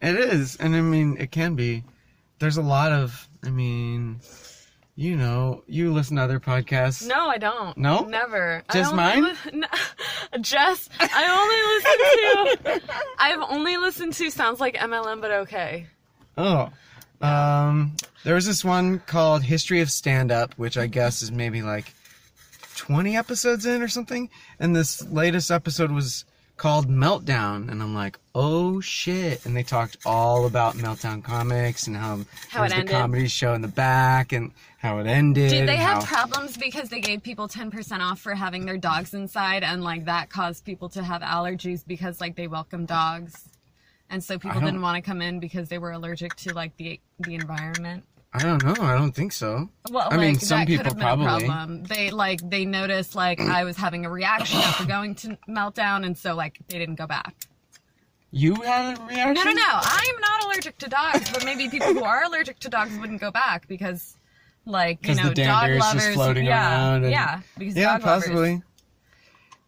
It is, and I mean, it can be. There's a lot of, I mean, you know, you listen to other podcasts. No, I don't. No? Never. I Just mine? li- no, Jess, I only listen to. I've only listened to sounds like MLM, but okay. Oh, um, there was this one called History of Stand Up, which I guess is maybe like 20 episodes in or something. And this latest episode was called Meltdown, and I'm like, oh shit! And they talked all about Meltdown Comics and how, How it the ended. comedy show in the back and how it ended. Did they have how- problems because they gave people 10% off for having their dogs inside and like that caused people to have allergies because like they welcome dogs? And so people didn't want to come in because they were allergic to like the the environment. I don't know. I don't think so. Well, I mean, some that people could have been probably. A problem. They like they noticed like I was having a reaction after going to meltdown, and so like they didn't go back. You had a reaction? No, no, no. I'm not allergic to dogs, but maybe people who are allergic to dogs wouldn't go back because, like, you know, the dog dander is lovers. just floating yeah, around and- yeah, because Yeah, dog lovers- possibly.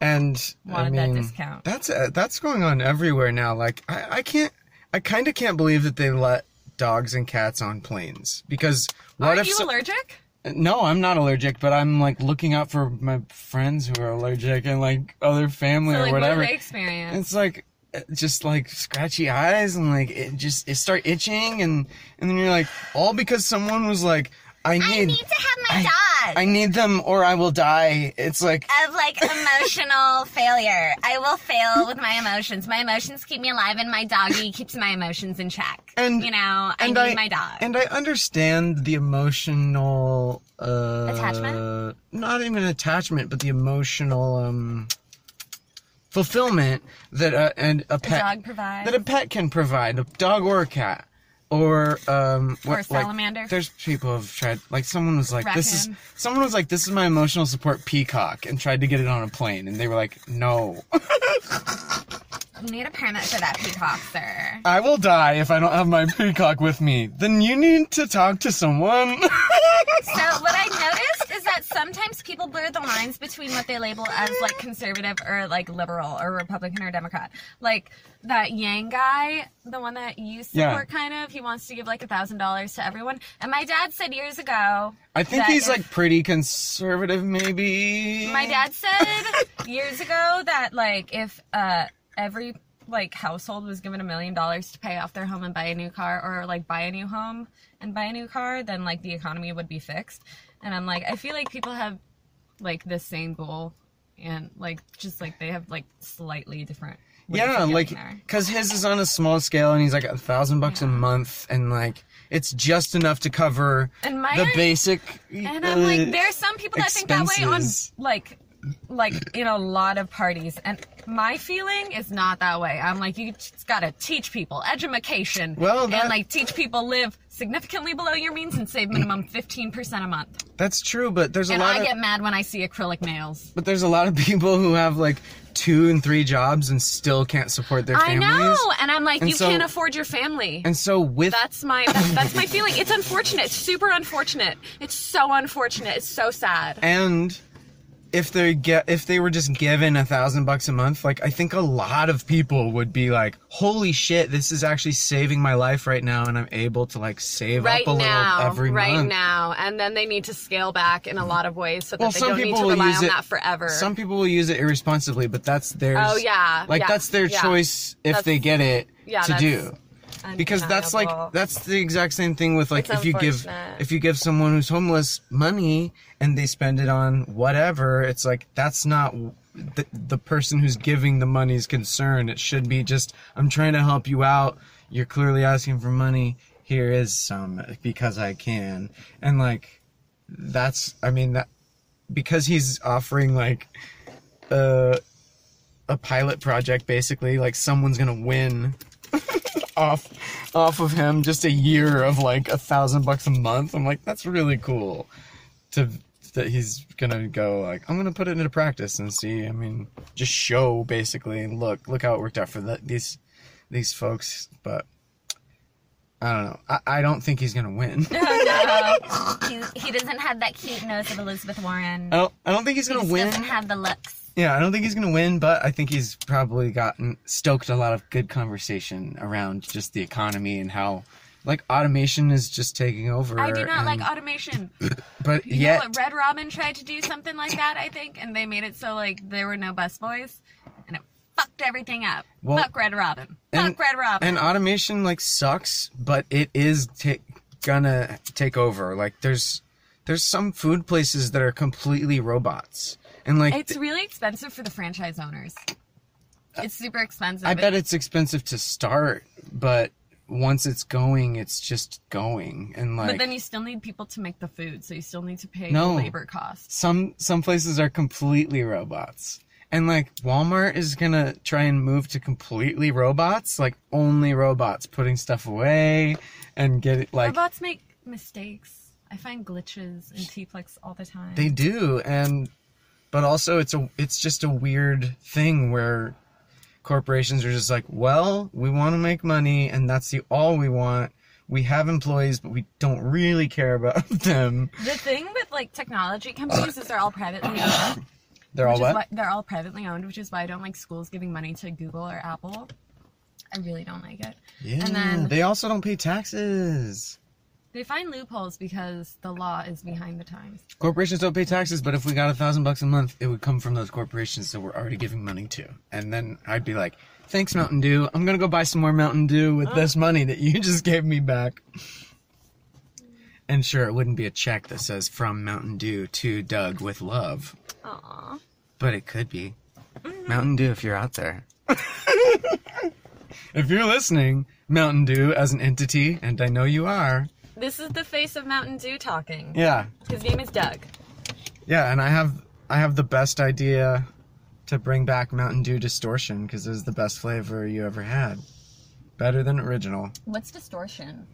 And I Wanted that mean, discount. that's uh, that's going on everywhere now. Like I, I can't, I kind of can't believe that they let dogs and cats on planes because what Are if you so- allergic? no, I'm not allergic, but I'm like looking out for my friends who are allergic and like other family So, or like, what whatever. do they experience? It's like uh, just like scratchy eyes and like it just it start itching and and then you're like all because someone was like I need I need to have my I- dog. I need them or I will die. It's like of like emotional failure. I will fail with my emotions. My emotions keep me alive, and my doggy keeps my emotions in check. And- you know, I and need I my dog. and I understand the emotional uh Attachment? Not even attachment, but the emotional um fulfillment that and a pet dog provides. that a pet can provide, a dog or a cat. Or um Or what- like, salamander. there's people who've tried like someone was like this is someone was like this is my emotional support peacock and tried to get it on a plane and they were like no you need a permit for that peacock, sir. I will die if I don't have my peacock with me. Then you need to talk to someone. So what I noticed is that sometimes people blur the lines between what they label as like conservative or like liberal or Republican or Democrat. like that Yang guy, the one that you Yeah. support, kind of. He wants to give like a thousand dollars to everyone. And my dad said years ago. I think he's if- like pretty conservative, maybe. My dad said years ago that like if uh every like household was given a million dollars to pay off their home and buy a new car or like buy a new home and buy a new car then like the economy would be fixed. And i'm like i feel like people have like the same goal and like just like they have like slightly different Yeah, like because his is on a small scale and he's like a thousand bucks a month and like it's just enough to cover And my- the basic. And I'm like, uh, there's some people that think that way on like like in a lot of parties. And my feeling is not that way. I'm like, you just gotta teach people education. Well, that- and like teach people live significantly below your means and save minimum 15% a month. That's true, but there's a And lot I of get mad when I see acrylic nails. but there's a lot of people who have like two and three jobs and still can't support their families. I know, and I'm like, And you so- can't afford your family. And so with that's my that's, that's my feeling. It's unfortunate. It's super unfortunate. It's so unfortunate. It's so sad. and if they get if they were just given a thousand bucks a month like i think a lot of people would be like holy shit this is actually saving my life right now and i'm able to like save right up a now, little every right month. now, and then they need to scale back in a lot of ways so that well they don't need to rely on it that forever. some people will use it irresponsibly but that's theirs. Oh, yeah, like yeah, that's their yeah. choice if That's- they get it yeah, to do because that's like that's the exact same thing with like It's if you give if you give someone who's homeless money and they spend it on whatever it's like that's not the, the person who's giving the money's concern it should be just i'm trying to help you out. You're clearly asking for money. Here is some because i can. And like that's i mean that because he's offering like uh a pilot project basically like someone's gonna win off off of him just a year of like a thousand bucks a month. I'm like that's really cool to that he's gonna go like i'm gonna put it into practice and see i mean just show basically and look look how it worked out for the, these these folks. But i don't know. I, I don't think he's gonna win. He, he doesn't have that cute nose of Elizabeth Warren. I don't, I don't think he's He gonna just win. doesn't have the looks. Yeah, I don't think he's gonna win, but I think he's probably gotten stoked a lot of good conversation around just the economy and how like automation is just taking over. I do not like automation. but You yet know what? Red Robin tried to do something like that, I think, and they made it so like there were no busboys, and it fucked everything up. Well, Fuck Red Robin. and- Fuck Red Robin. and automation like sucks, but it is ta- gonna take over. Like there's there's some food places that are completely robots, and like it's really expensive for the franchise owners. It's super expensive. I bet it's expensive to start, but once it's going, it's just going, and like But then you still need people to make the food, so you still need to pay No. labor costs. some some places are completely robots and like walmart is gonna try and move to completely robots like only robots putting stuff away and get it like Robots make mistakes. I find glitches in T-Plex all the time. they do and but also it's a it's just a weird thing where corporations are just like well we want to make money and that's the all we want we have employees but we don't really care about them the thing with like technology companies is they're all privately owned. they're all what why they're all privately owned, which is why I don't like schools giving money to Google or Apple. I really don't like it. yeah and then- they also don't pay taxes They find loopholes because the law is behind the times. Corporations don't pay taxes, but if we got a thousand bucks a month, it would come from those corporations that we're already giving money to. And then I'd be like, thanks, Mountain Dew. I'm gonna go buy some more Mountain Dew with this money that you just gave me back. And sure, it wouldn't be a check that says from Mountain Dew to Doug with love, Aww. but it could be. Mm-hmm. Mountain Dew, if you're out there. if you're listening, Mountain Dew as an entity, and I know you are. This is the face of Mountain Dew talking. Yeah, His name is Doug. Yeah, and I have I have the best idea to bring back Mountain Dew Distortion because it was the best flavor you ever had. Better than original. What's distortion?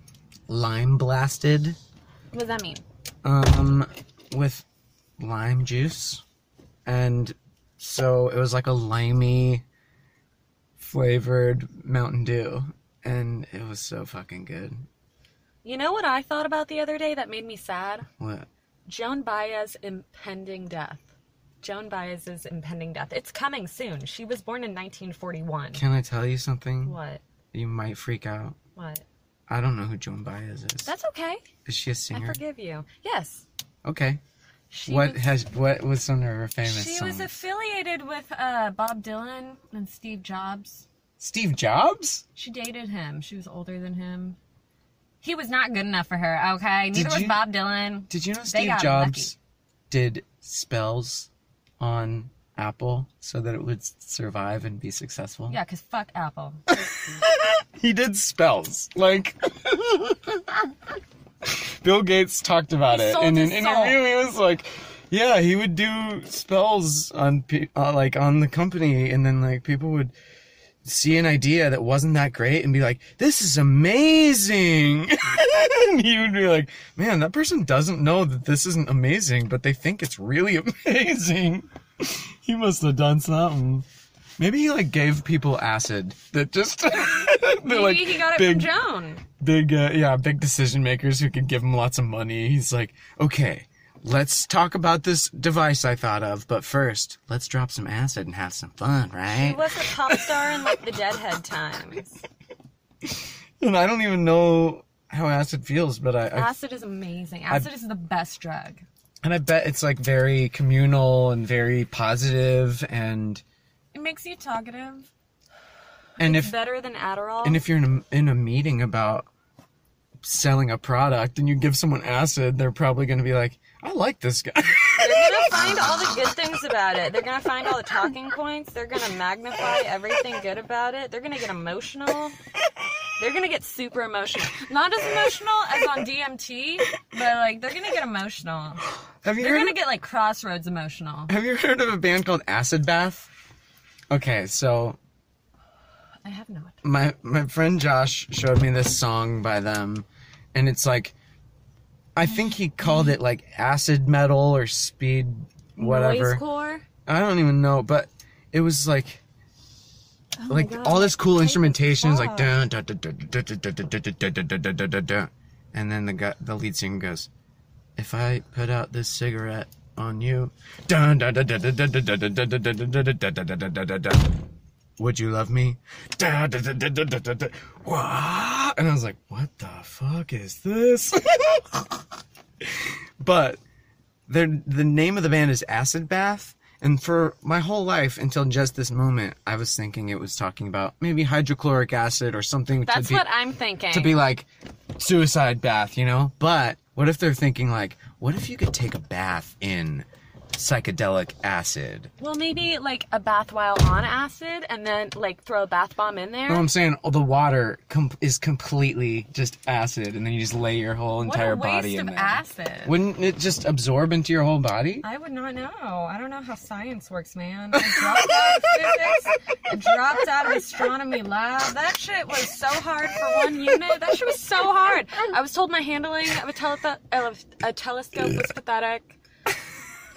Lime blasted, What does that mean? um, with lime juice, and so it was like a limey flavored Mountain Dew, and it was so fucking good. You know what I thought about the other day that made me sad? What? Joan Baez's impending death. Joan Baez's impending death. It's coming soon. She was born in 1941. Can I tell you something? What? You might freak out. What? I don't know who Joan Baez is. That's okay. is she a singer? I forgive you. Yes. Okay. She what was, has what was some of her famous she songs? was affiliated with uh, Bob Dylan and Steve Jobs. Steve Jobs? She dated him. She was older than him. He was not good enough for her, okay? Neither was Bob Dylan. Did you know Steve Jobs did spells on Apple so that it would survive and be successful? Yeah, because fuck Apple. He did spells. Like Bill Gates talked about He it in an interview. He was like, "Yeah, he would do spells on pe- uh, like on the company, and then like people would see an idea that wasn't that great and be like, "This is amazing," and he would be like, "Man, that person doesn't know that this isn't amazing, but they think it's really amazing." he must have done something. Maybe he like gave people acid that just they're Maybe like he got it big, from Joan. big, uh, yeah, big decision makers who could give him lots of money. He's like, okay, let's talk about this device I thought of, but first, let's drop some acid and have some fun, He right? was a pop star in like the Deadhead times. And I don't even know how acid feels, but I, I Acid is amazing. Acid is the best drug. and I bet it's like very communal and very positive, and It makes you talkative. and if Better than Adderall. and if you're in a, in a meeting about selling a product and you give someone acid, they're probably going to be like, I like this guy. They're gonna find all the good things about it. They're gonna find all the talking points. They're gonna magnify everything good about it. They're gonna get emotional. They're gonna get super emotional. Not as emotional as on DMT, but like they're gonna get emotional. Have you They're gonna of- get like crossroads emotional. Have you heard of a band called Acid Bath? Okay, so I have not. my my friend Josh showed me this song by them, and it's like, I think he called it like acid metal or speed whatever. Noisecore. I don't even know, but it was like Oh like God, all this cool instrumentation is like fuck. dun, dun, dun, dun, dun, dun, dun, dun, dun, dun, dun, dun, dun, dun, dun, dun. and then the guy, the lead singer goes, "If I put out this cigarette on you. Dun dun dun dun dun dun dun dun dun dun dun dun dun dun dun dun Would you love me? Dun dun dun dun dun dun dun. Wah! And I was like, what the fuck is this? but the the name of the band is Acid Bath. And for my whole life until just this moment, I was thinking it was talking about maybe hydrochloric acid or something That's to be what I'm thinking. to be like suicide bath, you know? But what if they're thinking like, what if you could take a bath in psychedelic acid? well, maybe like a bath while on acid, and then like throw a bath bomb in there. No, I'm saying oh, the water com- is completely just acid, and then you just lay your whole entire what a waste body in of there. acid. Wouldn't it just absorb into your whole body? I would not know. I don't know how science works, man. I dropped out of physics. I dropped out of astronomy lab. That shit was so hard for one unit. That shit was so hard. I was told my handling of a, tele- of a telescope was pathetic.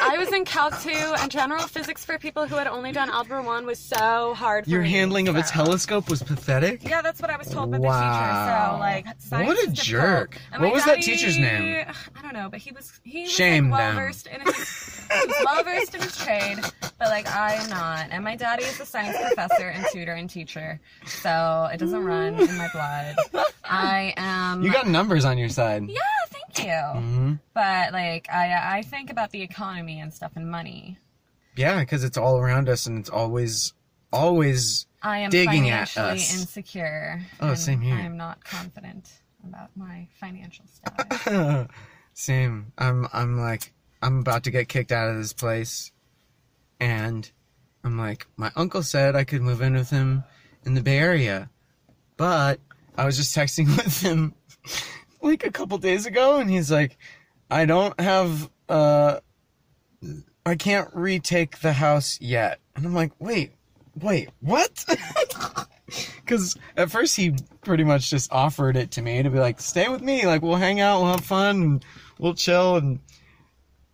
I was in Calc 2, and general physics for people who had only done Algebra 1 was so hard for Your me, handling of a telescope was pathetic. Yeah, that's what I was told by the Wow. teacher. So like, science What a jerk. What was that teacher's name? I don't know, but he was he was Shame like, well versed in his well versed in his trade, but like I am not. And my daddy is a science professor and tutor and teacher, so it doesn't run in my blood. I am. You got numbers on your side. yeah, thank you. hmm But like I I think about the economy and stuff and money. Yeah, because it's all around us, and it's always, always. I am Digging at us. insecure. Oh, same here. I am not confident about my financial status. Same. I'm. I'm like. I'm about to get kicked out of this place, and I'm like, my uncle said I could move in with him in the Bay Area, but I was just texting with him like a couple days ago, and he's like, I don't have. uh I can't retake the house yet, and I'm like, wait, wait, what? Because at first he pretty much just offered it to me to be like, stay with me, like we'll hang out, we'll have fun, and we'll chill, and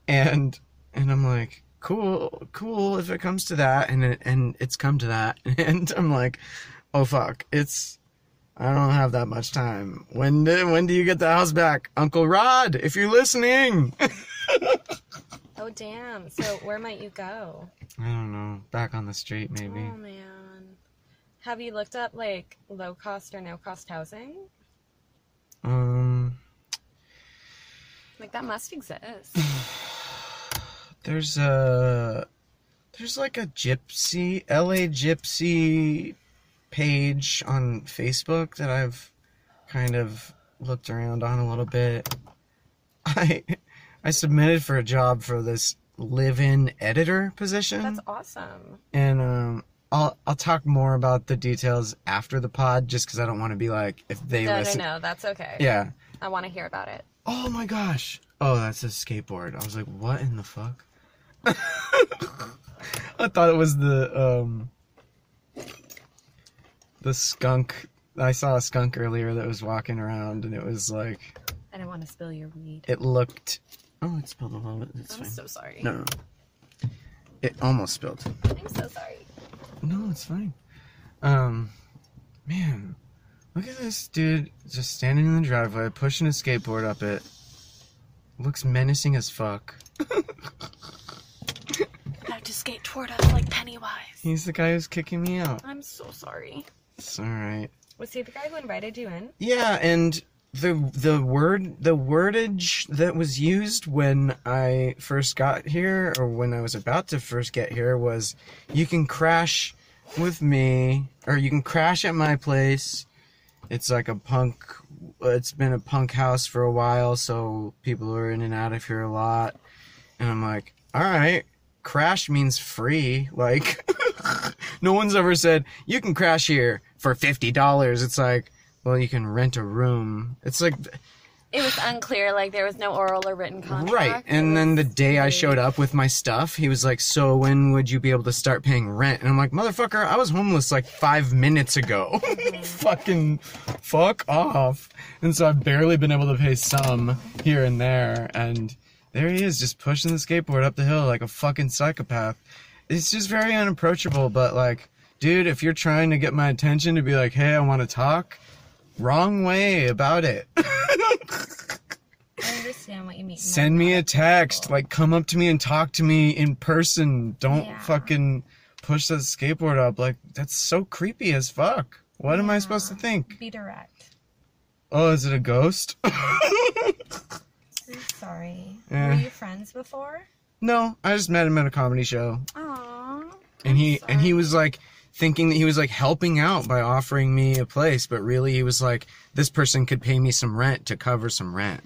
and and I'm like, cool, cool if it comes to that, and it, and it's come to that, and I'm like, oh fuck, it's I don't have that much time. When do, when do you get the house back, Uncle Rod? If you're listening, oh damn! So where might you go? I don't know, back on the street maybe. Oh man. Have you looked up like low cost or no cost housing? Um, Like that must exist. there's a there's like a gypsy LA gypsy page on Facebook that I've kind of looked around on a little bit. I I submitted for a job for this live-in editor position That's awesome. and um I'll I'll talk more about the details after the pod just cuz I don't want to be like if they listen. No, no, no. That's okay. Yeah. I want to hear about it. Oh my gosh. Oh, that's a skateboard. I was like, what in the fuck? I thought it was the um the skunk. I saw a skunk earlier that was walking around and it was like I didn't want to spill your weed. it looked Oh, it spilled a little bit. It's I'm fine. so sorry. No, no. It almost spilled. I'm so sorry. No, it's fine. Um man, look at this dude just standing in the driveway pushing a skateboard up it. Looks menacing as fuck. About to skate toward us like Pennywise. He's the guy who's kicking me out. I'm so sorry. It's all right. Was he the guy who invited you in? Yeah, and the the word the wordage that was used when I first got here or when I was about to first get here was you can crash with me or you can crash at my place. It's like a punk it's been a punk house for a while so people are in and out of here a lot. And I'm like, "All right, crash means free." Like no one's ever said you can crash here for $50. It's like well, you can rent a room. It's like It was unclear. Like there was no oral or written contract. right. And then the day I showed up with my stuff, he was like, "So when would you be able to start paying rent?" And I'm like, "Motherfucker, I was homeless like 5 minutes ago." Fucking fuck off. And so I've barely been able to pay some here and there and there he is just pushing the skateboard up the hill like a fucking psychopath. It's just very unapproachable, but like, dude, if you're trying to get my attention to be like, "Hey, I want to talk," wrong way about it. I understand. what you mean. Send me a text. Like, come up to me and talk to me in person. Don't Yeah. fucking push that skateboard up. Like, that's so creepy as fuck. What am I supposed to think? Be direct. Oh, is it a ghost? Sorry. Yeah. Were you friends before? no, I just met him at a comedy show. Aww. and he and he was like thinking that he was like helping out by offering me a place but really he was like this person could pay me some rent to cover some rent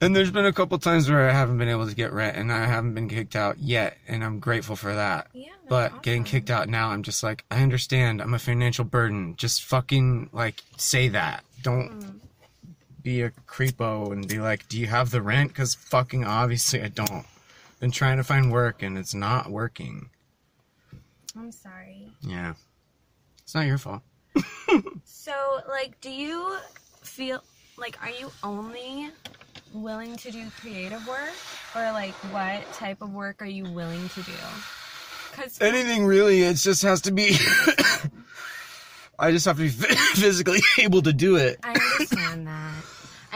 and there's been a couple times where I haven't been able to get rent and I haven't been kicked out yet and I'm grateful for that. Yeah, But getting kicked out now I'm just like I understand I'm a financial burden. Just fucking like say that. Don't Mm. be a creepo and be like, "Do you have the rent?" Because fucking obviously I don't. Been trying to find work and it's not working. I'm sorry. Yeah, it's not your fault. So, like, do you feel like are you only willing to do creative work, or like what type of work are you willing to do? Because Anything really, it just has to be. I just have to be physically able to do it. I understand that.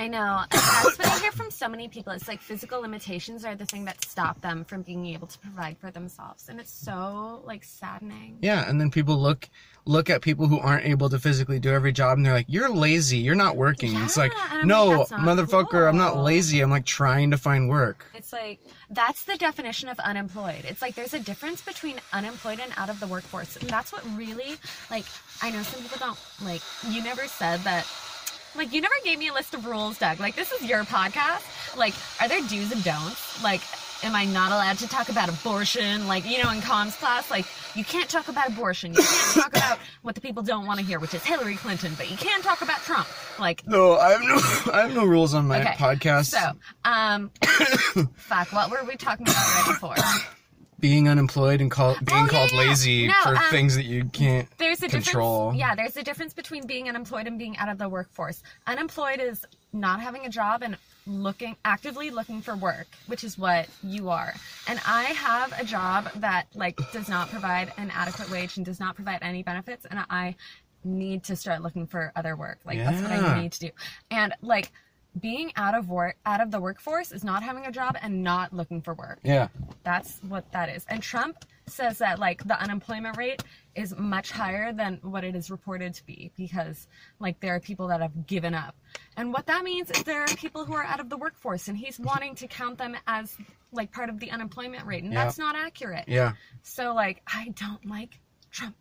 I know. And that's what I hear from so many people. It's like physical limitations are the thing that stop them from being able to provide for themselves, and it's so like saddening. Yeah, and then people look look at people who aren't able to physically do every job and they're like, "You're lazy. You're not working." it's like, Yeah, and I'm "No, like, motherfucker, I'm not lazy. I'm like trying to find work." It's like that's the definition of unemployed. It's like there's a difference between unemployed and out of the workforce. And that's what really like I know some people don't like you never said that like you never gave me a list of rules, Doug. Like this is your podcast. Like are there do's and don'ts? Like am I not allowed to talk about abortion? Like, you know, in comms class, like you can't talk about abortion. You can't talk about what the people don't want to hear, which is Hillary Clinton, but you can talk about Trump. Like No, I have no I have no rules on my Okay, podcast. So, um, fuck, what were we talking about right before? being unemployed and call, being Oh, called yeah, yeah. lazy No, for um, things that you can't There's a control. difference. Yeah, there's a difference between being unemployed and being out of the workforce. Unemployed is not having a job and looking actively looking for work, which is what you are. And I have a job that like does not provide an adequate wage and does not provide any benefits and I need to start looking for other work. Like that's what I need to do. And like being out of work out of the workforce is not having a job and not looking for work. Yeah. That's what that is. And Trump says that like the unemployment rate is much higher than what it is reported to be because like there are people that have given up. And what that means is there are people who are out of the workforce and he's wanting to count them as like part of the unemployment rate and Yeah. that's not accurate. Yeah. So like I don't like Trump.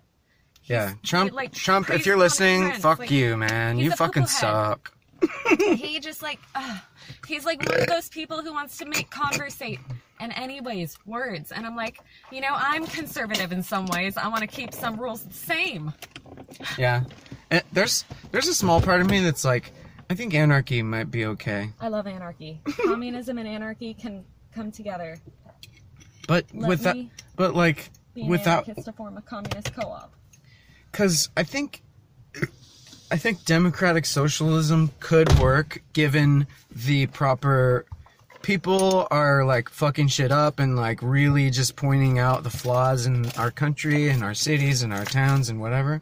Yeah. He's- Trump he, like, Trump, if you're listening, fuck Like, you, man. You fucking suck. He just like ugh. he's like one of those people who wants to make conversate in any ways words and i'm like you know i'm conservative in some ways i want to keep some rules the same Yeah. And there's there's a small part of me that's like I think anarchy might be okay. i love anarchy communism and anarchy can come together But Let with that but like without to form a communist co-op cuz I think I think democratic socialism could work given the proper people are like fucking shit up and like really just pointing out the flaws in our country and our cities and our towns and whatever.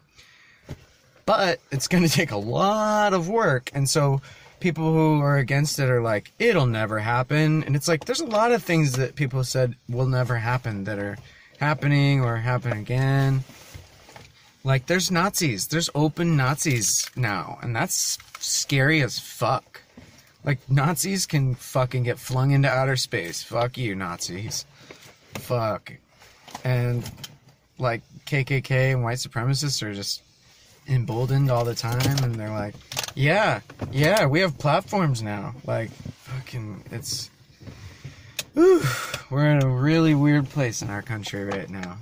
But it's going to take a lot of work and so people who are against it are like it'll never happen and it's like there's a lot of things that people said will never happen that are happening or happen again. Like there's Nazis, there's open Nazis now, and that's scary as fuck. Like Nazis can fucking get flung into outer space. Fuck you, Nazis. Fuck. And like KKK and white supremacists are just emboldened all the time, and they're like, yeah, yeah, we have platforms now. Like, fucking, it's. Whew, we're in a really weird place in our country right now.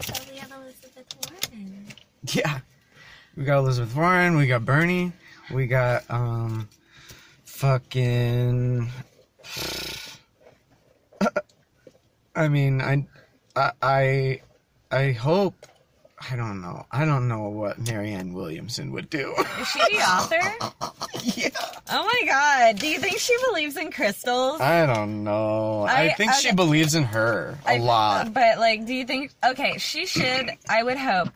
so we have elizabeth warren Yeah. We got Elizabeth Warren, we got Bernie, we got um fucking I mean, I I I, hope I don't know. I don't know what Marianne Williamson would do. is she the author yeah. oh my god do you think she believes in crystals I don't know. I, I- think she believes in her a I- lot. But like, do you think? Okay, she should. I would hope.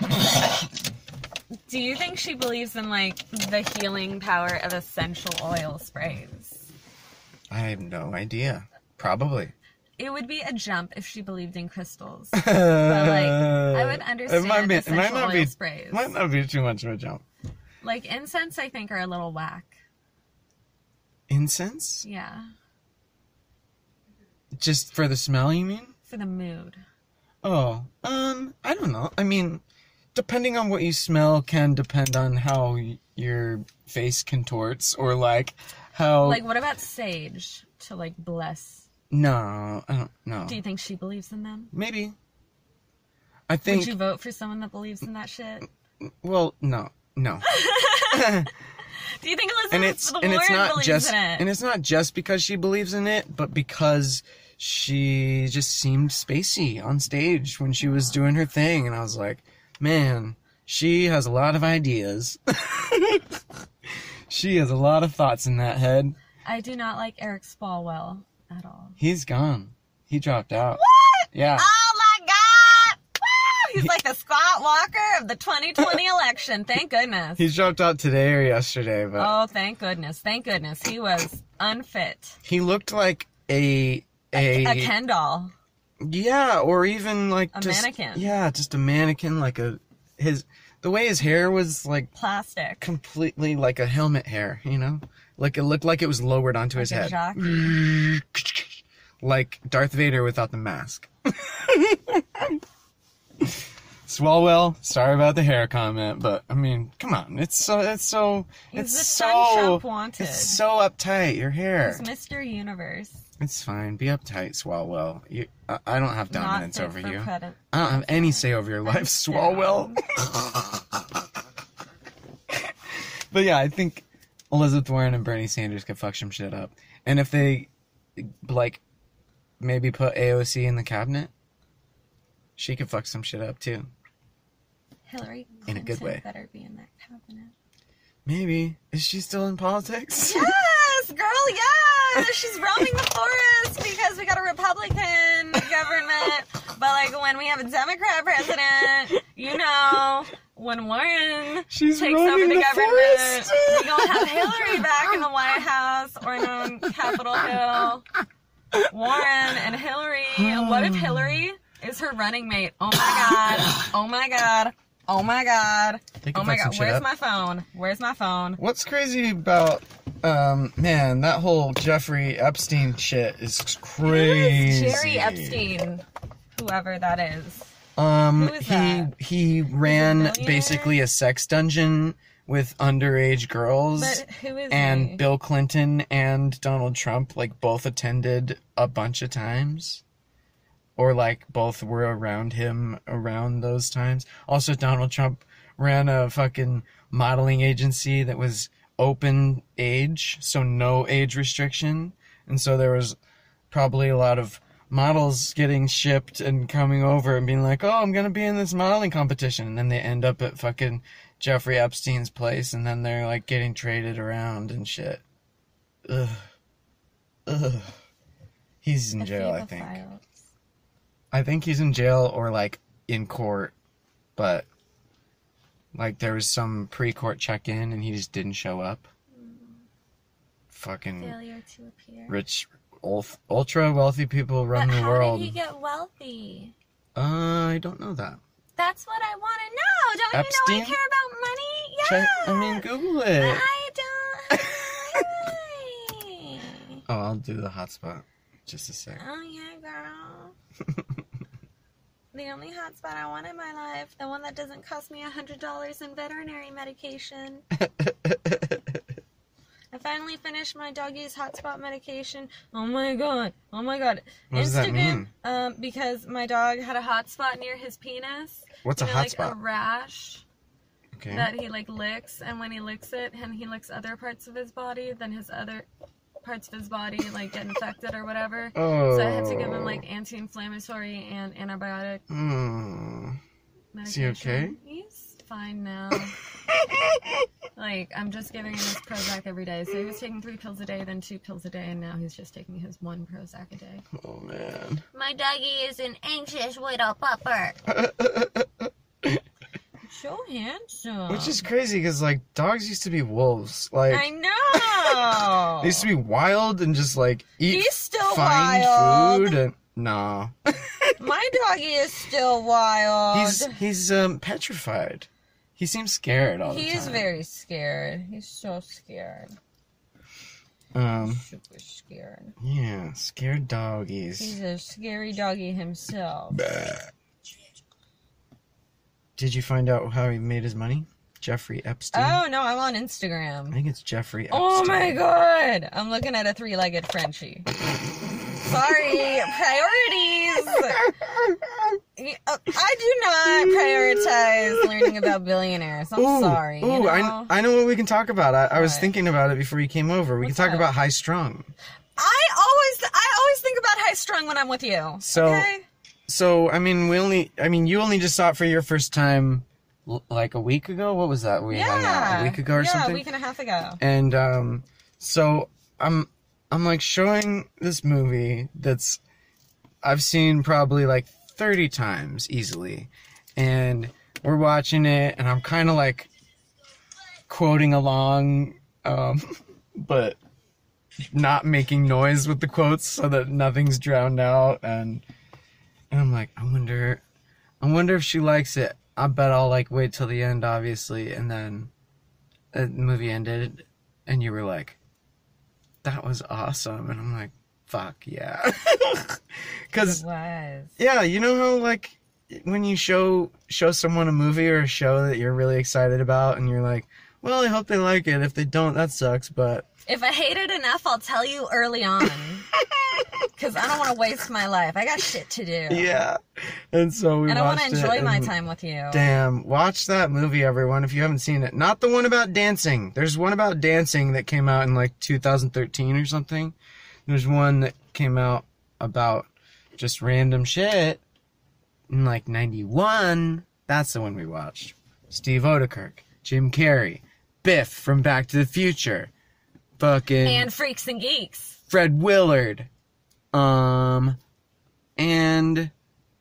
Do you think she believes in like the healing power of essential oil sprays? I have no idea. Probably. It would be a jump if she believed in crystals. like, I would understand It might be. It might not be. sprays. Might not be too much of a jump. Like incense, I think are a little whack. Incense? Yeah, Just for the smell, you mean? for the mood. Oh, um, I don't know. I mean, depending on what you smell can depend on how y- your face contorts or like how. Like, what about sage to like bless? No, I don't know. Do you think she believes in them? Maybe. I think. Would you vote for someone that believes in that shit? Well, no, no. Do you think Elizabeth and it's and it's not believes just in it? and it's not just because she believes in it, but because she just seemed spacey on stage when she was doing her thing, and I was like, man, she has a lot of ideas. she has a lot of thoughts in that head. I do not like Eric Swalwell at all. He's gone. He dropped out. What? Yeah. Oh my god! Woo! He's like the Scott Walker of the 2020 election. Thank goodness. He dropped out today or yesterday, but Oh, thank goodness. Thank goodness. He was unfit. he looked like a a, A Ken doll. Yeah, or even like A just, mannequin. Yeah, just a mannequin, like a his the way his hair was like Plastic. completely like a helmet hair, you know, like it looked like it was lowered onto his head, jockey. like Darth Vader without the mask. Swalwell, sorry about the hair comment, but I mean, come on, it's so it's so He's it's the so wanted. it's so uptight. Your hair, He's Mr. Universe. it's fine. Be uptight, Swalwell. You, I, I don't have dominance Not over fit for you. pred- I don't have any say over your life, Swalwell. but yeah, I think Elizabeth Warren and Bernie Sanders could fuck some shit up. And if they, like, maybe put AOC in the cabinet, she could fuck some shit up too. Hillary In a good Clinton way. better be in that cabinet. Maybe. Is she still in politics? Yes, girl, yes. She's roaming the forest because we got a Republican government. But like when we have a Democrat president, you know, when Warren She's takes over the, the government, forest. we gonna have Hillary back in the White House or on Capitol Hill. Warren and Hillary. And what if Hillary is her running mate? Oh my god. Oh my god. Oh my god. Oh my god. Where's my phone? Where's my phone? What's crazy about, um, man, that whole Jeffrey Epstein shit is crazy. Jerry Epstein, whoever that is. Um, he that? he ran basically a sex dungeon with underage girls, But who is and he? Bill Clinton and Donald Trump like both attended a bunch of times, or like both were around him around those times. Also, Donald Trump ran a fucking modeling agency that was open age, so no age restriction, and so there was probably a lot of models getting shipped and coming over and being like, "Oh, I'm gonna be in this modeling competition," and then they end up at fucking Jeffrey Epstein's place, and then they're like getting traded around and shit. Ugh, ugh. He's in jail, I think. I think he's in jail or like in court, but like there was some pre-court check-in and he just didn't show up. Mm. Fucking Failure to appear. rich, ultra wealthy people run but the how world. did he get wealthy? Uh, I don't know that. That's what I want to know. Don't you know Epstein? I care about money? Yeah. Check. I mean, Google But it. I don't. Oh, I'll do the hotspot. Just a sec. oh yeah, girl. The only hotspot I want in my life, the one that doesn't cost me a hundred dollars in veterinary medication. I finally finished my doggy's hotspot medication. Oh my god! Oh my god! What does that mean? Um, because my dog had a hotspot near his penis. What's a You know, like a rash Okay. that he like licks, and when he licks it, and he licks other parts of his body, then his other parts of his body like get infected or whatever. Oh. So I had to give him like anti-inflammatory and antibiotic Mm. Is he okay? He's fine now. like I'm just giving him his Prozac every day. So he was taking three pills a day, then two pills a day, and now he's just taking his one Prozac a day. Oh man. My doggy is an anxious little pupper. So handsome. Which is crazy because like dogs used to be wolves. Like I know. they used to be wild and just like eat He's still find wild. food and no. My doggy is still wild. he's he's um petrified. He seems scared all the time. He is very scared. He's so scared. um Super scared. yeah, scared doggies. He's a scary doggy himself. Did you find out how he made his money? Jeffrey Epstein. Oh no, I'm on Instagram. I think it's Jeffrey Epstein. Oh my god! I'm looking at a three-legged Frenchie. Sorry, priorities. Yeah, I do not prioritize learning about billionaires. I'm Ooh, sorry. you ooh, I, know? I know what we can talk about. I, I was thinking about it before you came over. We What's can talk up? about high strung. I always, I always think about high strung when I'm with you. So- okay? So, I mean, we only, I mean, you only just saw it for your first time like a week ago. What was that? We hung out yeah, a week ago or yeah, something. a week and a half ago. and um, so I'm, I'm like showing this movie that's I've seen probably like 30 times easily, and we're watching it, and I'm kind of like quoting along, um, but not making noise with the quotes so that nothing's drowned out, and and I'm like, I wonder, I wonder if she likes it. I bet I'll like wait till the end, obviously, and then the movie ended, and you were like, "That was awesome," and I'm like, "Fuck yeah," because yeah, you know how like when you show show someone a movie or a show that you're really excited about, and you're like, "Well, I hope they like it. If they don't, that sucks." But If I hate it enough, I'll tell you early on. Because I don't want to waste my life. I got shit to do. yeah, and so we And I want to enjoy my time with you. Damn, watch that movie, everyone, if you haven't seen it. Not the one about dancing. There's one about dancing that came out in like 2013 or something. There's one that came out about just random shit in like 91. That's the one we watched. Steve Oedekerk, Jim Carrey, Biff from Back to the Future, fucking And freaks and geeks. Fred Willard, um, and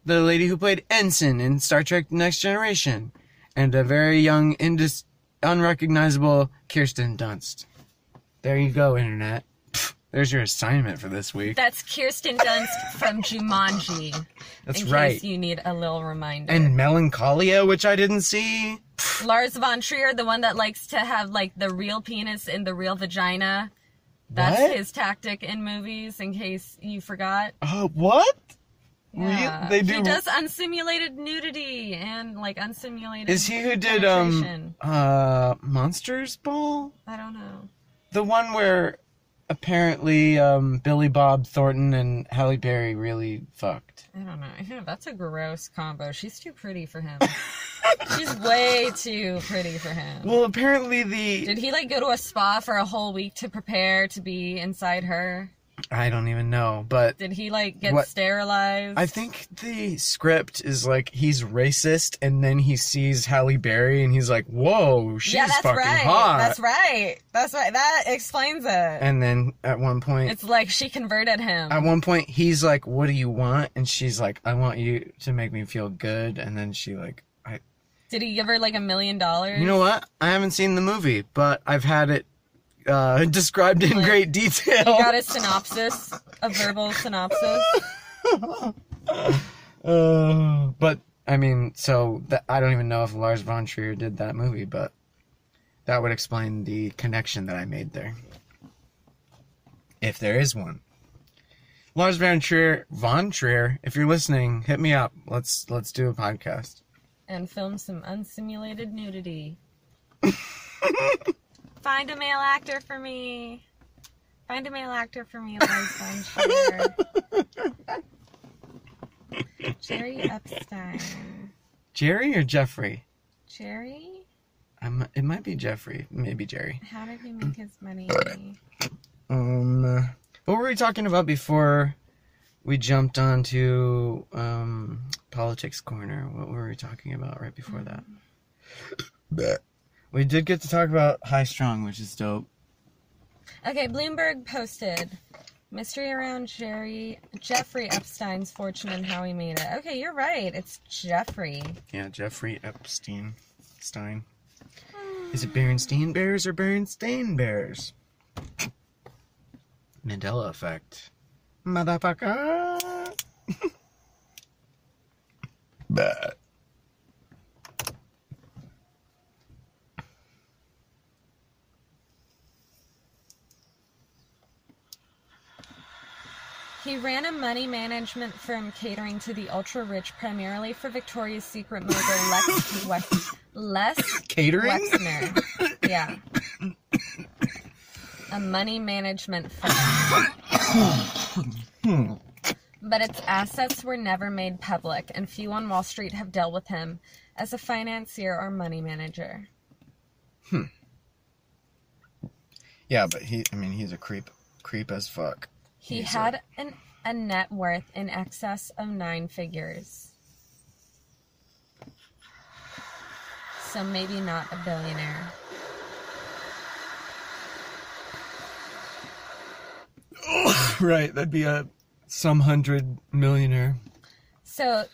the lady who played Ensign in Star Trek: Next Generation, and a very young, indis- unrecognizable Kirsten Dunst. There you go, internet. There's your assignment for this week. That's Kirsten Dunst from Jumanji. That's right. in right. case you need a little reminder. And Melancholia, which I didn't see. Lars von Trier, the one that likes to have like the real penis in the real vagina. That's What? his tactic in movies, in case you forgot. Oh, what? Yeah. They do. He does unsimulated nudity and like unsimulated. Is he who did um uh Monsters Ball? I don't know. The one where apparently um Billy Bob Thornton and Halle Berry really fucked. I don't know. Yeah, That's a gross combo. She's too pretty for him. She's way too pretty for him. Well, apparently the Did he like go to a spa for a whole week to prepare to be inside her? I don't even know, but Did he like get What- sterilized? I think the script is like he's racist, and then he sees Halle Berry, and he's like, "Whoa, she's yeah, that's fucking right. hot." That's right. That's right. That explains it. And then at one point, it's like she converted him. at one point, he's like, "What do you want?" And she's like, "I want you to make me feel good." And then she like, "I, Did he give her like a million dollars? you know what? I haven't seen the movie, but I've had it uh, described in great detail." You got a synopsis, a verbal synopsis. Uh, but I mean, so that, I don't even know if Lars von Trier did that movie, but that would explain the connection that I made there, if there is one. Lars von Trier, von Trier, if you're listening, hit me up. Let's let's do a podcast. and film some unsimulated nudity. Find a male actor for me. Find a male actor for me, Lars. Jerry Epstein. Jerry or Jeffrey? Jerry? I'm, it might be Jeffrey, maybe Jerry. How did he make his money? Um, what were we talking about before we jumped onto um, politics corner? What were we talking about right before that? We did get to talk about High Strung, which is dope. Okay, Bloomberg posted mystery around Jerry Jeffrey Epstein's fortune and how he made it. Okay, you're right. It's Jeffrey. Yeah, Jeffrey Epstein. Stein. Is it Berenstein Bears or Berenstain Bears? Mandela effect. Motherfucker. Bah. He ran a money management firm catering to the ultra rich, primarily for Victoria's Secret mogul Lex Wex- Les Catering? Wexner. Yeah. A money management firm. but its assets were never made public, and few on Wall Street have dealt with him as a financier or money manager. Hmm. Yeah, but he, I mean, he's a creep. Creep as fuck. He He's had an, a net worth in excess of nine figures. So maybe not a billionaire. right, that'd be a some hundred millionaire. So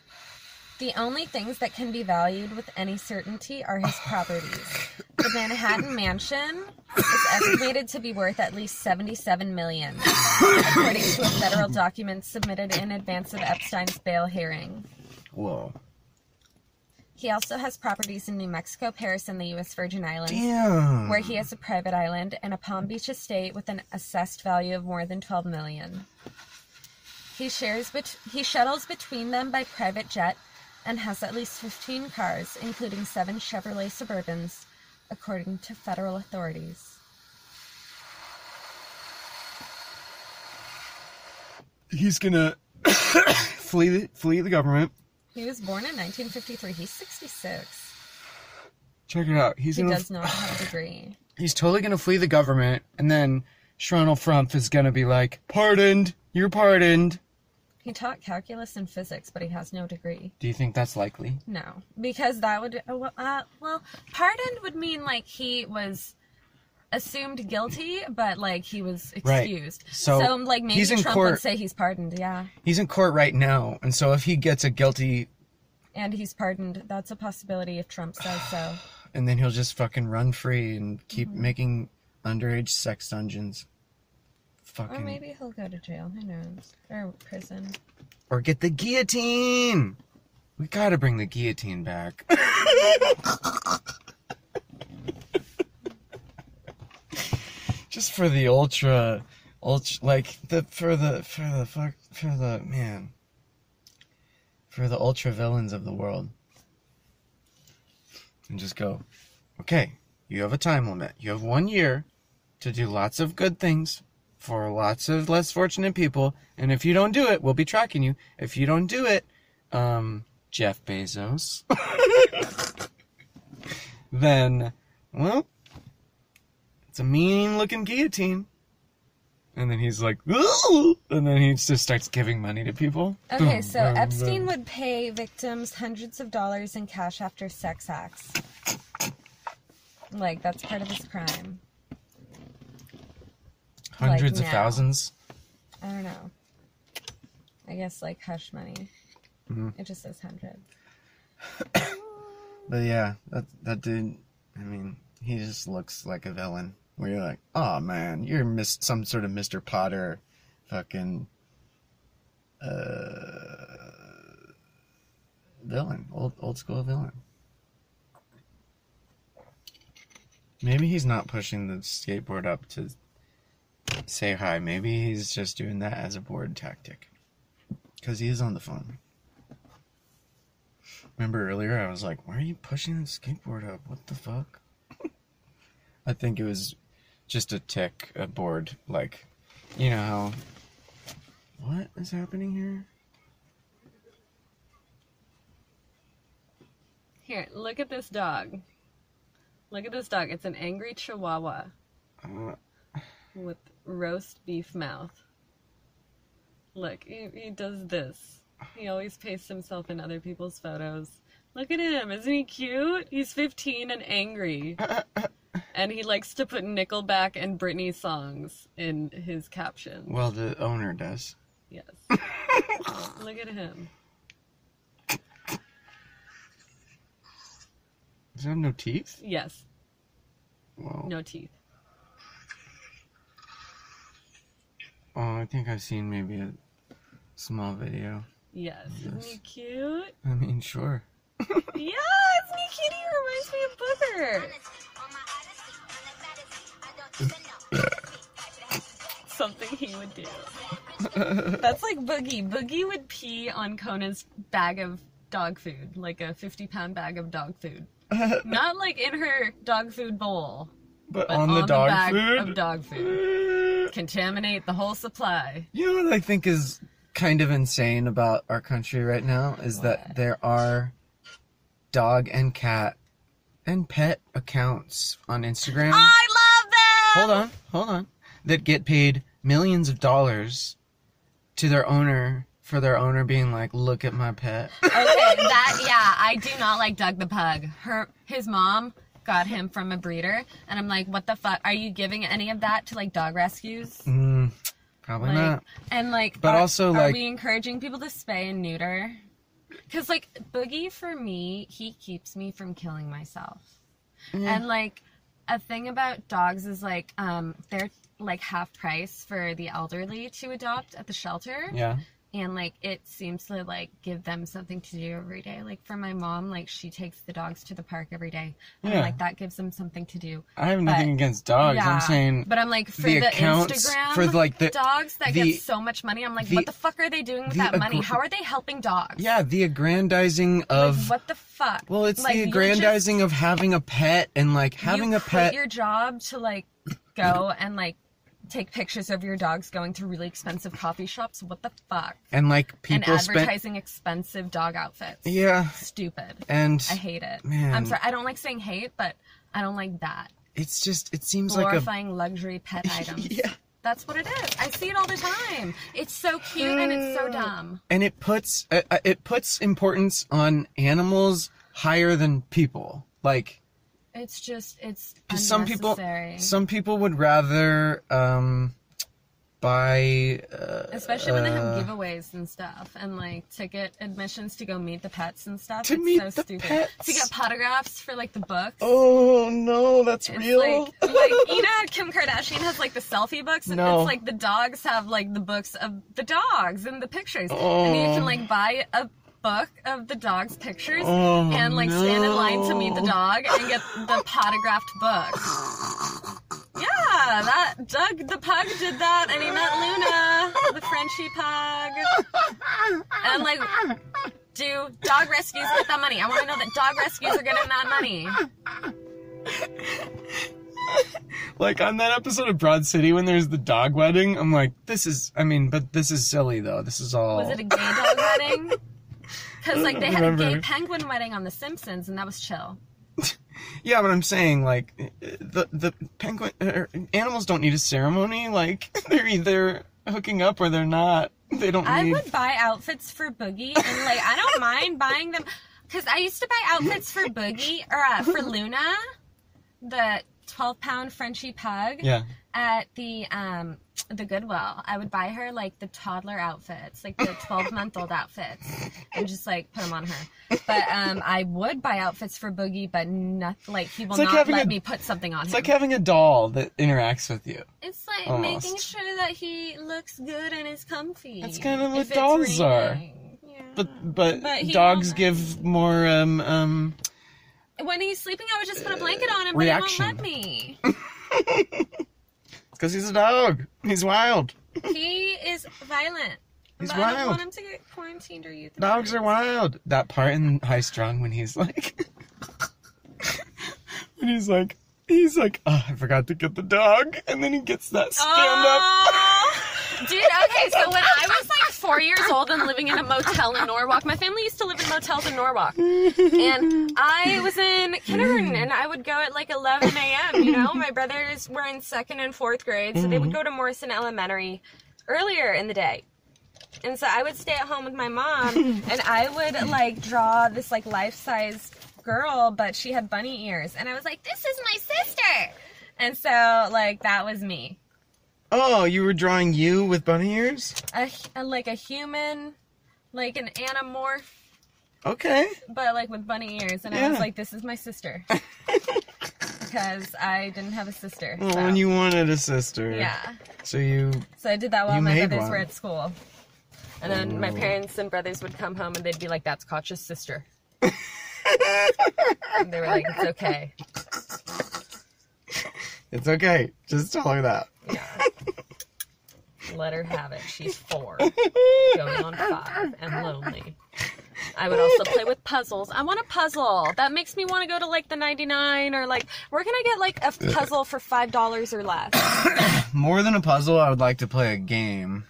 the only things that can be valued with any certainty are his properties. The Manhattan mansion is estimated to be worth at least 77 million, according to a federal document submitted in advance of Epstein's bail hearing. Whoa. He also has properties in New Mexico, Paris, and the U.S. Virgin Islands. Damn. where he has a private island and a Palm Beach estate with an assessed value of more than 12 million. He shares bet- he shuttles between them by private jet and has at least 15 cars, including 7 Chevrolet Suburbans, according to federal authorities. He's gonna flee the, flee the government. He was born in 1953. He's 66. Check it out. He's He gonna does not have a degree. he's totally gonna flee the government, and then Shronel Frump is gonna be like, "Pardoned, you're pardoned." He taught calculus and physics, but he has no degree. Do you think that's likely? No, because that would uh, well, uh, pardoned would mean like he was assumed guilty, but like he was excused. Right. excused. So, like maybe he's in Trump court- would say he's pardoned, yeah, He's in court right now, and so if he gets a guilty, and he's pardoned. That's a possibility if Trump says so. and then he'll just fucking run free and keep Mm-hmm. making underage sex dungeons. Or maybe he'll go to jail. Who knows? Or prison. or get the guillotine. We gotta bring the guillotine back. Just for the ultra, ultra, like the for the for the fuck for the man, for the ultra villains of the world, and just go. Okay, you have a time limit. You have one year to do lots of good things for lots of less fortunate people. And if you don't do it, we'll be tracking you. If you don't do it, um, Jeff Bezos, then, well, it's a mean looking guillotine. And then he's like, "Ooh!" and then he just starts giving money to people. Okay, so Epstein would pay victims hundreds of dollars in cash after sex acts. Like that's part of his crime. Hundreds like of now. thousands. I don't know. I guess like hush money. Mhm. It just says hundreds. But yeah, that that dude. I mean, he just looks like a villain. Where you're like, oh man, you're mis- some sort of Mr. Potter, fucking, uh, villain, old old school villain. Maybe he's not pushing the skateboard up to say hi. Maybe he's just doing that as a board tactic. Because he is on the phone. Remember earlier, I was like, why are you pushing the skateboard up? What the fuck? I think it was just a tick, a board. Like, you know how. What is happening here? Here, look at this dog. Look at this dog. It's an angry chihuahua Uh, with roast beef mouth. Look, he, he does this. He always pastes himself in other people's photos. Look at him. Isn't he cute? He's 15 and angry. and he likes to put Nickelback and Britney songs in his captions. well, the owner does. Yes. Look at him. Does it have no teeth? Yes, Well, no teeth. Oh, I think I've seen maybe a small video. Yes, isn't he cute? I mean, sure. yes, isn't he cute? He reminds me of Booker. Something he would do. That's like Boogie. Boogie would pee on Kona's bag of dog food, like a 50 pound bag of dog food. Not like in her dog food bowl, But, but on, the dog bag food. of dog food. Contaminate the whole supply. You know what I think is kind of insane about our country right now is that there are dog and cat and pet accounts on Instagram. I love them! hold on, hold on. That get paid millions of dollars to their owner for their owner being like, "Look at my pet." Okay, that yeah, I do not like Doug the pug. Her his mom got him from a breeder, and I'm like, what the fuck? Are you giving any of that to like dog rescues? mm, probably Like, not. and like, But are, also, are like- we encouraging people to spay and neuter? Because like Boogie for me, he keeps me from killing myself. And like a thing about dogs is like um they're like half price for the elderly to adopt at the shelter Yeah. And like it seems to like give them something to do every day like for my mom like she takes the dogs to the park every day and Yeah. like that gives them something to do I have nothing But- against dogs. yeah I'm saying but i'm like for the the, instagram for, like, the- dogs that the- get so much money i'm like the- what the fuck are they doing with that money how are they helping dogs yeah, the aggrandizing of like, what the fuck Well, it's Like, the aggrandizing of having a pet and like just- having you a quit pet. your job to like go and like take pictures of your dogs going to really expensive coffee shops what the fuck and like and people spend. advertising expensive dog outfits Yeah, stupid and I hate it. Man. I'm sorry. I don't like saying hate, but I don't like that. it's just it seems like a Glorifying luxury pet items. yeah, That's what it is. I see it all the time. It's so cute and it's so dumb. and it puts uh, uh, it puts importance on animals higher than people. Like It's just it's some people, some people would rather um buy. Uh, Especially when they have uh, giveaways and stuff, and like ticket admissions to go meet the pets and stuff. To it's meet so the stupid. pets. To get autographs for like the books. Oh no, that's It's real. like, like you know, Kim Kardashian has like the selfie books. No. It's like the dogs have like the books of the dogs and the pictures, and you Oh. can like buy a book of the dog's pictures Oh, and like stand in line to meet the dog and get the potographed book. Yeah, that Doug the pug did that, and he met Luna, the Frenchie pug, and I'm like. Do dog rescues get that money? I want to know that dog rescues are getting that money. like on that episode of Broad City when there's the dog wedding, I'm like, this is. I mean, but this is silly though. This is all. Was it a gay dog wedding? Because like they had a gay penguin wedding on The Simpsons, and that was chill. Yeah, but I'm saying like the the penguin er, animals don't need a ceremony. Like they're either hooking up or they're not. They don't I need. would buy outfits for Boogie, and like I don't mind buying them, because I used to buy outfits for Boogie or uh, for Luna, the 12 pound Frenchie pug. Yeah. At the um the Goodwill, I would buy her like the toddler outfits, like the 12 month old outfits, and just like put them on her. But um, I would buy outfits for Boogie, but not like he will like not let a- me put something on him. It's him. like having a doll that interacts with you. It's like Almost. making sure that he looks good and is comfy. That's kind of what dolls are. Yeah. But but, But dogs give more um um. when he's sleeping, I would just put a blanket on him, Reaction. but he won't let me. Because he's a dog. He's wild. he is violent. He's but I don't wild. want him to get quarantined or euthanized. Dogs are wild. That part in High Strung when he's like, when he's like, he's like, oh, I forgot to get the dog, and then he gets that stand up. Oh, dude. Okay, so when I was like four years old and living in a motel in Norwalk, my family used to live in motels in Norwalk, and I was in kindergarten, and I would go at like 11 a.m. You know, my brothers were in second and fourth grade, so they would mm-hmm. go to Morrison Elementary earlier in the day. And so I would stay at home with my mom, and I would like draw this like life size girl, but she had bunny ears, and I was like, "This is my sister," and so like that was me. Oh, you were drawing you with bunny ears? a, a like a human, like an anamorph Okay. but like with bunny ears, and I was like, "This is my sister," because I didn't have a sister. Well, so. when you wanted a sister. yeah, So you. so I did that while my brothers one. were at school, and then my oh. parents and brothers would come home and they'd be like, "That's Koch's sister," and they were like, "It's okay." It's okay. Just tell her that. Yeah. Let her have it. She's four, going on five, and lonely. I would also play with puzzles. I want a puzzle. That makes me want to go to like the 99 or like, where can I get like a puzzle for $5 or less? More than a puzzle, I would like to play a game.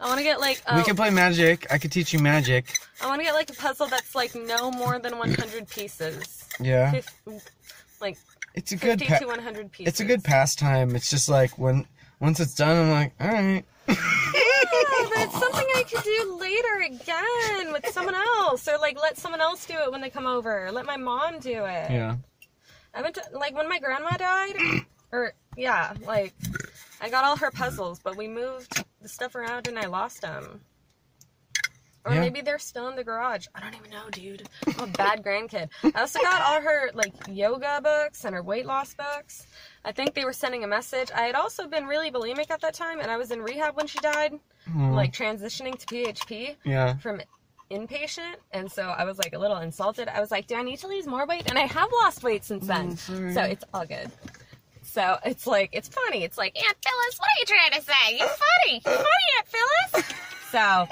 I want to get like, We oh, can play magic. I could teach you magic. I want to get like a puzzle that's like no more than 100 pieces. Yeah. Fif- like It's a good 50 pa- to 100 pieces. It's a good pastime. It's just like when once it's done, I'm like, all right. Yeah, but it's something I could do later again with someone else, or like let someone else do it when they come over. Let my mom do it. Yeah. I went to like when my grandma died, or yeah, like I got all her puzzles, but we moved the stuff around and I lost them. Or Yeah. maybe they're still in the garage. I don't even know, dude. I'm a bad grandkid. I also got all her like yoga books and her weight loss books. I think they were sending a message. I had also been really bulimic at that time, and I was in rehab when she died, Oh, like transitioning to PHP yeah. from inpatient and so i was like a little insulted. I was like do i need to lose more weight? And i have lost weight since mm, then. Oh, sorry. so it's all good. So it's like it's funny. It's like aunt phyllis what are you trying to say? You're funny. Funny aunt phyllis. So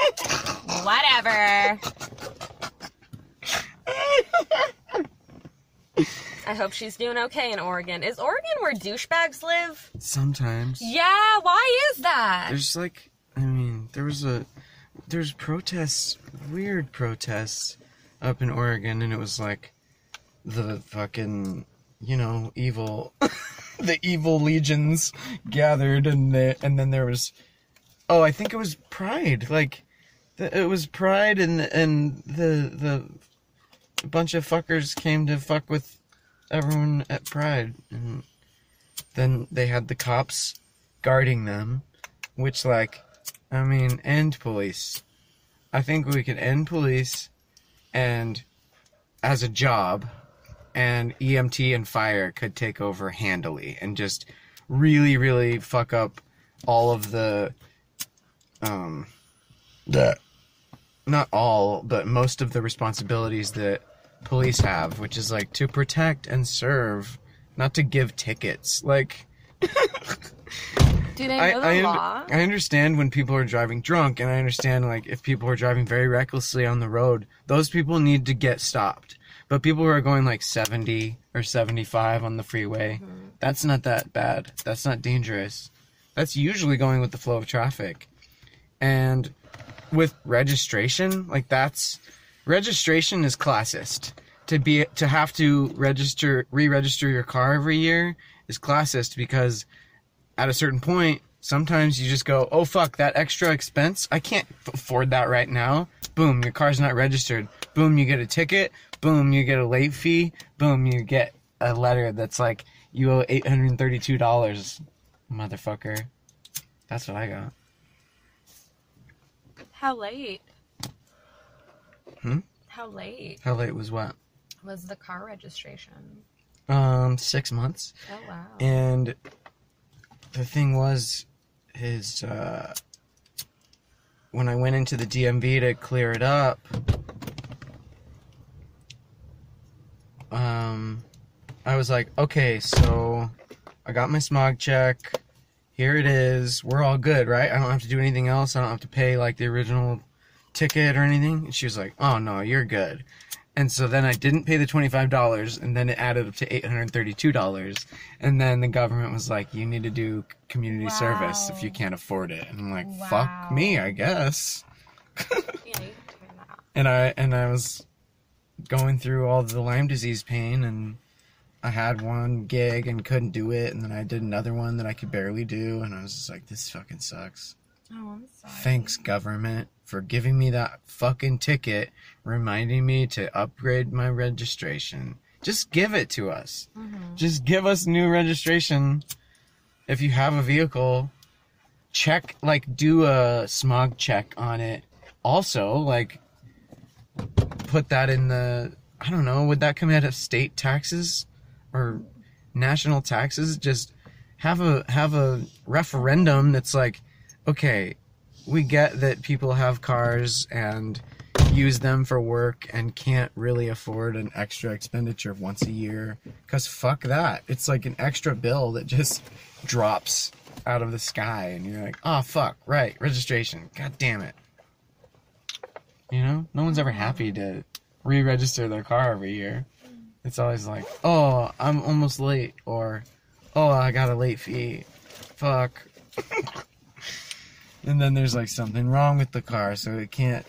whatever i hope she's doing okay in oregon. Is oregon where douchebags live? Sometimes. yeah why is that? There's like, I mean, there was a, there's protests, weird protests up in Oregon, and it was like the fucking, you know, evil, the evil legions gathered, and the, and then there was, oh, I think it was Pride, like, the, it was Pride, and and the the a bunch of fuckers came to fuck with everyone at Pride, and then they had the cops guarding them, which like, I mean, end police. I think we could end police, and as a job, and EMT and fire could take over handily and just really, really fuck up all of the, um, that. not all, but most of the responsibilities that police have, which is like to protect and serve, not to give tickets. Like, do they I, know the I, law I understand when people are driving drunk, and I understand like if people are driving very recklessly on the road, those people need to get stopped. But people who are going like 70 or 75 on the freeway, Mm-hmm. that's not that bad. That's not dangerous. That's usually going with the flow of traffic. And with registration, like that's registration is classist. To be to have to register re-register your car every year is classist because at a certain point, sometimes you just go, oh fuck, that extra expense, I can't afford that right now. Boom, your car's not registered. Boom, you get a ticket. Boom, you get a late fee. Boom, you get a letter that's like, you owe $832, motherfucker. That's what I got. how late Hmm? how late How late was what? was the car registration Um, six months. oh wow And the thing was, his, uh, when I went into the DMV to clear it up, um, I was like, okay, so I got my smog check. Here it is. We're all good, right? I don't have to do anything else. I don't have to pay like the original ticket or anything. And she was like, oh no, you're good. And so then I didn't pay the $25 and then it added up to $832. And then the government was like, you need to do community service if you can't afford it. And I'm like, Wow. fuck me, I guess. yeah you can turn that off. And I and I was going through all the Lyme disease pain and I had one gig and couldn't do it and then I did another one that I could barely do and I was just like this fucking sucks. oh i'm sorry Thanks government for giving me that fucking ticket reminding me to upgrade my registration. Just give it to us. Mhm. Just give us new registration if you have a vehicle. Check like do a smog check on it. Also, like put that in the I don't know, would that come out of state taxes or national taxes? Just have a have a referendum that's like, okay, we get that people have cars and use them for work and can't really afford an extra expenditure once a year cuz fuck that. It's like an extra bill that just drops out of the sky and you're like, "Oh fuck, right, registration. God damn it." You know? No one's ever happy to re-register their car every year. It's always like, "Oh, I'm almost late," or "Oh, I got a late fee." Fuck. and then there's like something wrong with the car, so it can't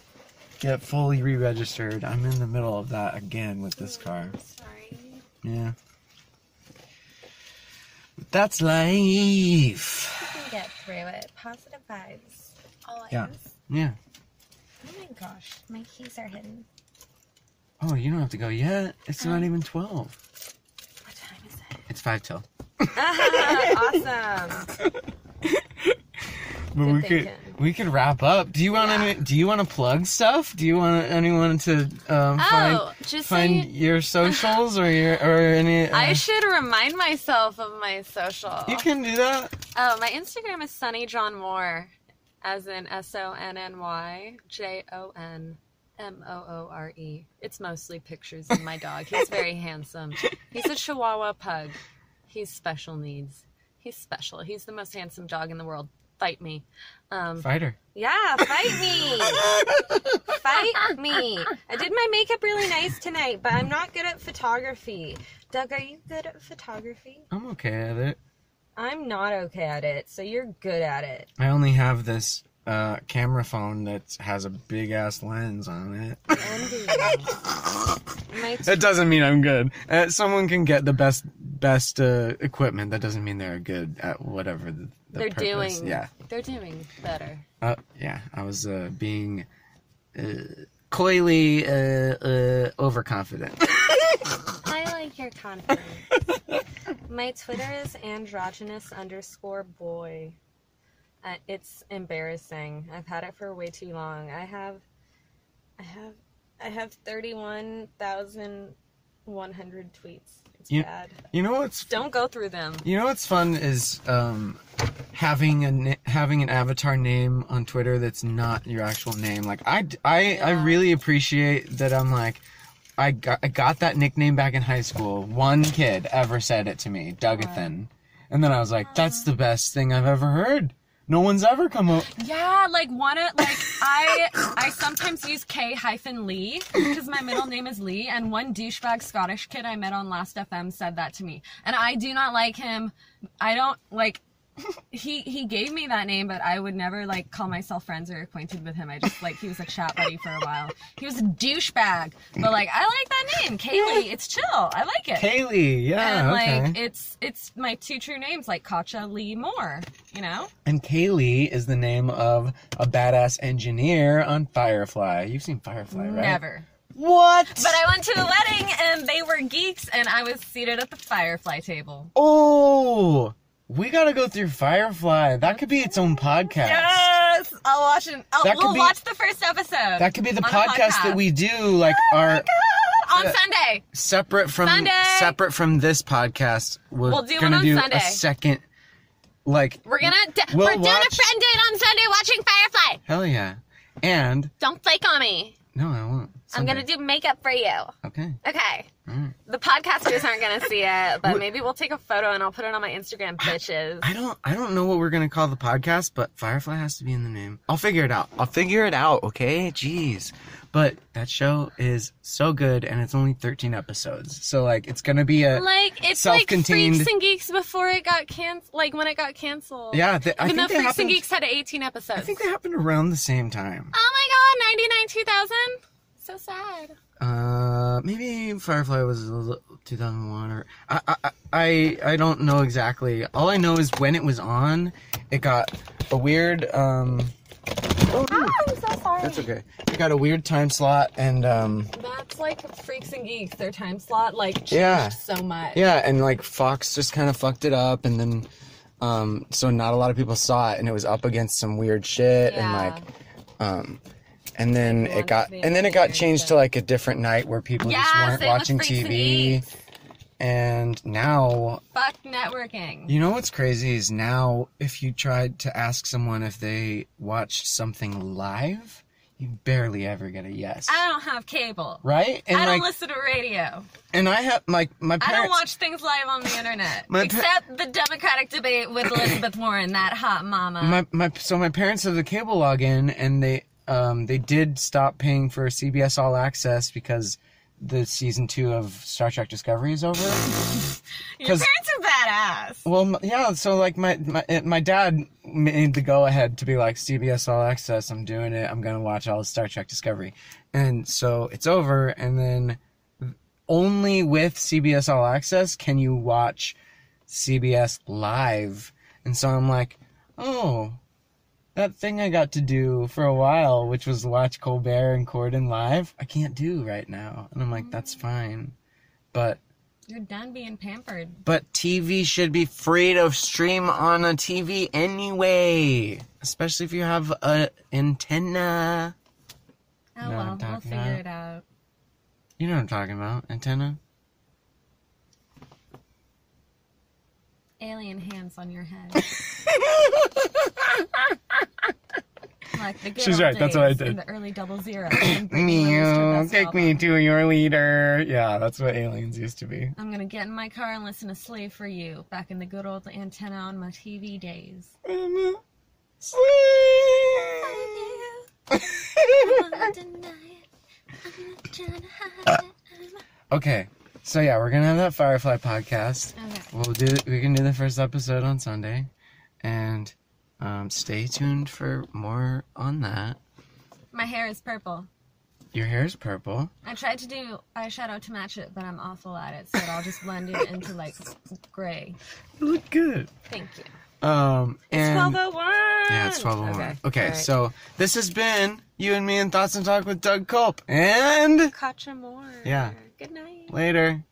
get fully re-registered. I'm in the middle of that again with this oh, car. Sorry. Yeah. But that's life. You can get through it. Positive vibes. Always. Yeah. Yeah. Oh my gosh, my keys are hidden. Oh, you don't have to go yet. It's not um, even 12. What time is it? It's 5 till. Ah, awesome. But we could we could wrap up. Do you want Yeah. any, do you want to plug stuff? Do you want anyone to um, Oh, find find saying- your socials or your or any uh, I should remind myself of my social. You can do that. Oh, my Instagram is Sonny Jon Moore, as in S O N N Y J O N M O O R E. It's mostly pictures of my dog. He's very handsome. He's a Chihuahua pug. He's special needs. He's special. He's the most handsome dog in the world. Fight me. Um, Fighter. Yeah, fight me. fight me. I did my makeup really nice tonight, but I'm not good at photography. Doug, are you good at photography? I'm okay at it. I'm not okay at it, so you're good at it. I only have this uh, camera phone that has a big ass lens on it. That doesn't mean I'm good. Uh, someone can get the best best uh, equipment. That doesn't mean they're good at whatever the, the they're purpose. doing. Yeah. They're doing better. Uh, yeah. I was uh, being uh, coyly uh, uh, overconfident. I like your confidence. My Twitter is androgynous underscore boy. Uh, it's embarrassing. I've had it for way too long. I have, I have, I have thirty-one thousand one hundred tweets. It's You- bad. you know what's Don't go through them. You know what's fun is um, having a having an avatar name on Twitter that's not your actual name. Like I I, I really appreciate that. I'm like. I got, I got that nickname back in high school. One kid ever said it to me, Dougathan. And then I was like, that's the best thing I've ever heard. No one's ever come up. Yeah, like of like I I sometimes use K hyphen Lee because my middle name is Lee, and one douchebag Scottish kid I met on Last FM said that to me, and I do not like him. I don't like. He he gave me that name, but I would never like call myself friends or acquainted with him. I just like he was a chat buddy for a while. He was a douchebag, but like I like that name, Kaylee. It's chill. I like it. Kaylee, yeah, and okay. like it's it's my two true names, like Katia Lee Moore. You know. and Kaylee is the name of a badass engineer on Firefly. You've seen Firefly, right? Never. What? But I went to a wedding and they were geeks and I was seated at the firefly table. Oh, we gotta go through Firefly. That could be its own podcast. Yes! I'll watch it. I'll, That we'll be- watch the first episode. That could be the a podcast, that we do, like oh our on Sunday. separate from Sunday. separate from this podcast. We're We'll do gonna one on do Sunday. a second, like We're gonna d- We'll we're doing watch- a friend date on Sunday watching Firefly. hell yeah, and Don't flake on me. no, I won't. I'm gonna do makeup for you. Okay. Okay. Alright. The podcasters aren't gonna see it, but maybe we'll take a photo and I'll put it on my Instagram, bitches. I don't I don't know what we're gonna call the podcast, but Firefly has to be in the name. I'll figure it out. I'll figure it out, okay? Jeez. But that show is so good and it's only 13 episodes. So like it's gonna be a Like it's like Self-contained- Freaks and Geeks before it got canceled. Like when it got canceled. Yeah, th- I Even though think they Freaks and Geeks had 18 episodes. I think they happened around the same time. Oh my god, 99 2000. So sad. Uh, maybe Firefly was a little- 2001 or I, I I- I don't know exactly. All I know is when it was on, it got a weird um. Oh. I'm so sorry. That's okay. It got a weird time slot and um. That's like Freaks and Geeks. Their time slot like changed Yeah. so much. Yeah, and like Fox just kind of fucked it up, and then um, so not a lot of people saw it, and it was up against some weird shit, and like, um, and then it got and then it got changed to like a different night where people just weren't watching Freaks and TV. Geeks. And now, Fuck networking. you know what's crazy is now if you tried to ask someone if they watched something live, you barely ever get a yes. I don't have cable. right? And I don't like listen to radio. and I have my my I don't watch things live on the internet. My pa- except the Democratic debate with Elizabeth Warren, that hot mama. my my so my parents have the cable login and they um they did stop paying for CBS All Access because the season two of Star Trek Discovery is over. Your parents are badass. well, yeah. So like my my my dad made the go ahead to be like CBS All Access. I'm doing it. I'm gonna watch all of Star Trek Discovery, and so it's over. And then only with CBS All Access can you watch CBS live. And so I'm like, oh, that thing I got to do for a while, which was watch Colbert and Corden live, I can't do right now. And I'm like, that's fine. But You're done being pampered. but TV should be free to stream on a TV anyway, especially if you have a antenna. Oh No, well, we'll figure about- it out. You know what I'm talking about, antenna. Alien hands on your head. like the good She's old right, that's what I days did. In the early double zero. when Britney released her Meow, best take album. me to your leader. Yeah, that's what aliens used to be. I'm gonna get in my car and listen to Slave for You back in the good old antenna on my TV days. Um, okay, so yeah, we're gonna have that Firefly podcast. Okay. We'll do. We can do the first episode on Sunday, and um, stay tuned for more on that. My hair is purple. Your hair is purple. I tried to do eyeshadow to match it, but I'm awful at it, so it all just blended into like gray. You look good. Thank you. Um, and oh one. yeah, it's twelve oh one. Okay. Okay, Alright. so this has been you and me in thoughts and talk with Doug Culp, and Katia Moore. Yeah. Good night. later.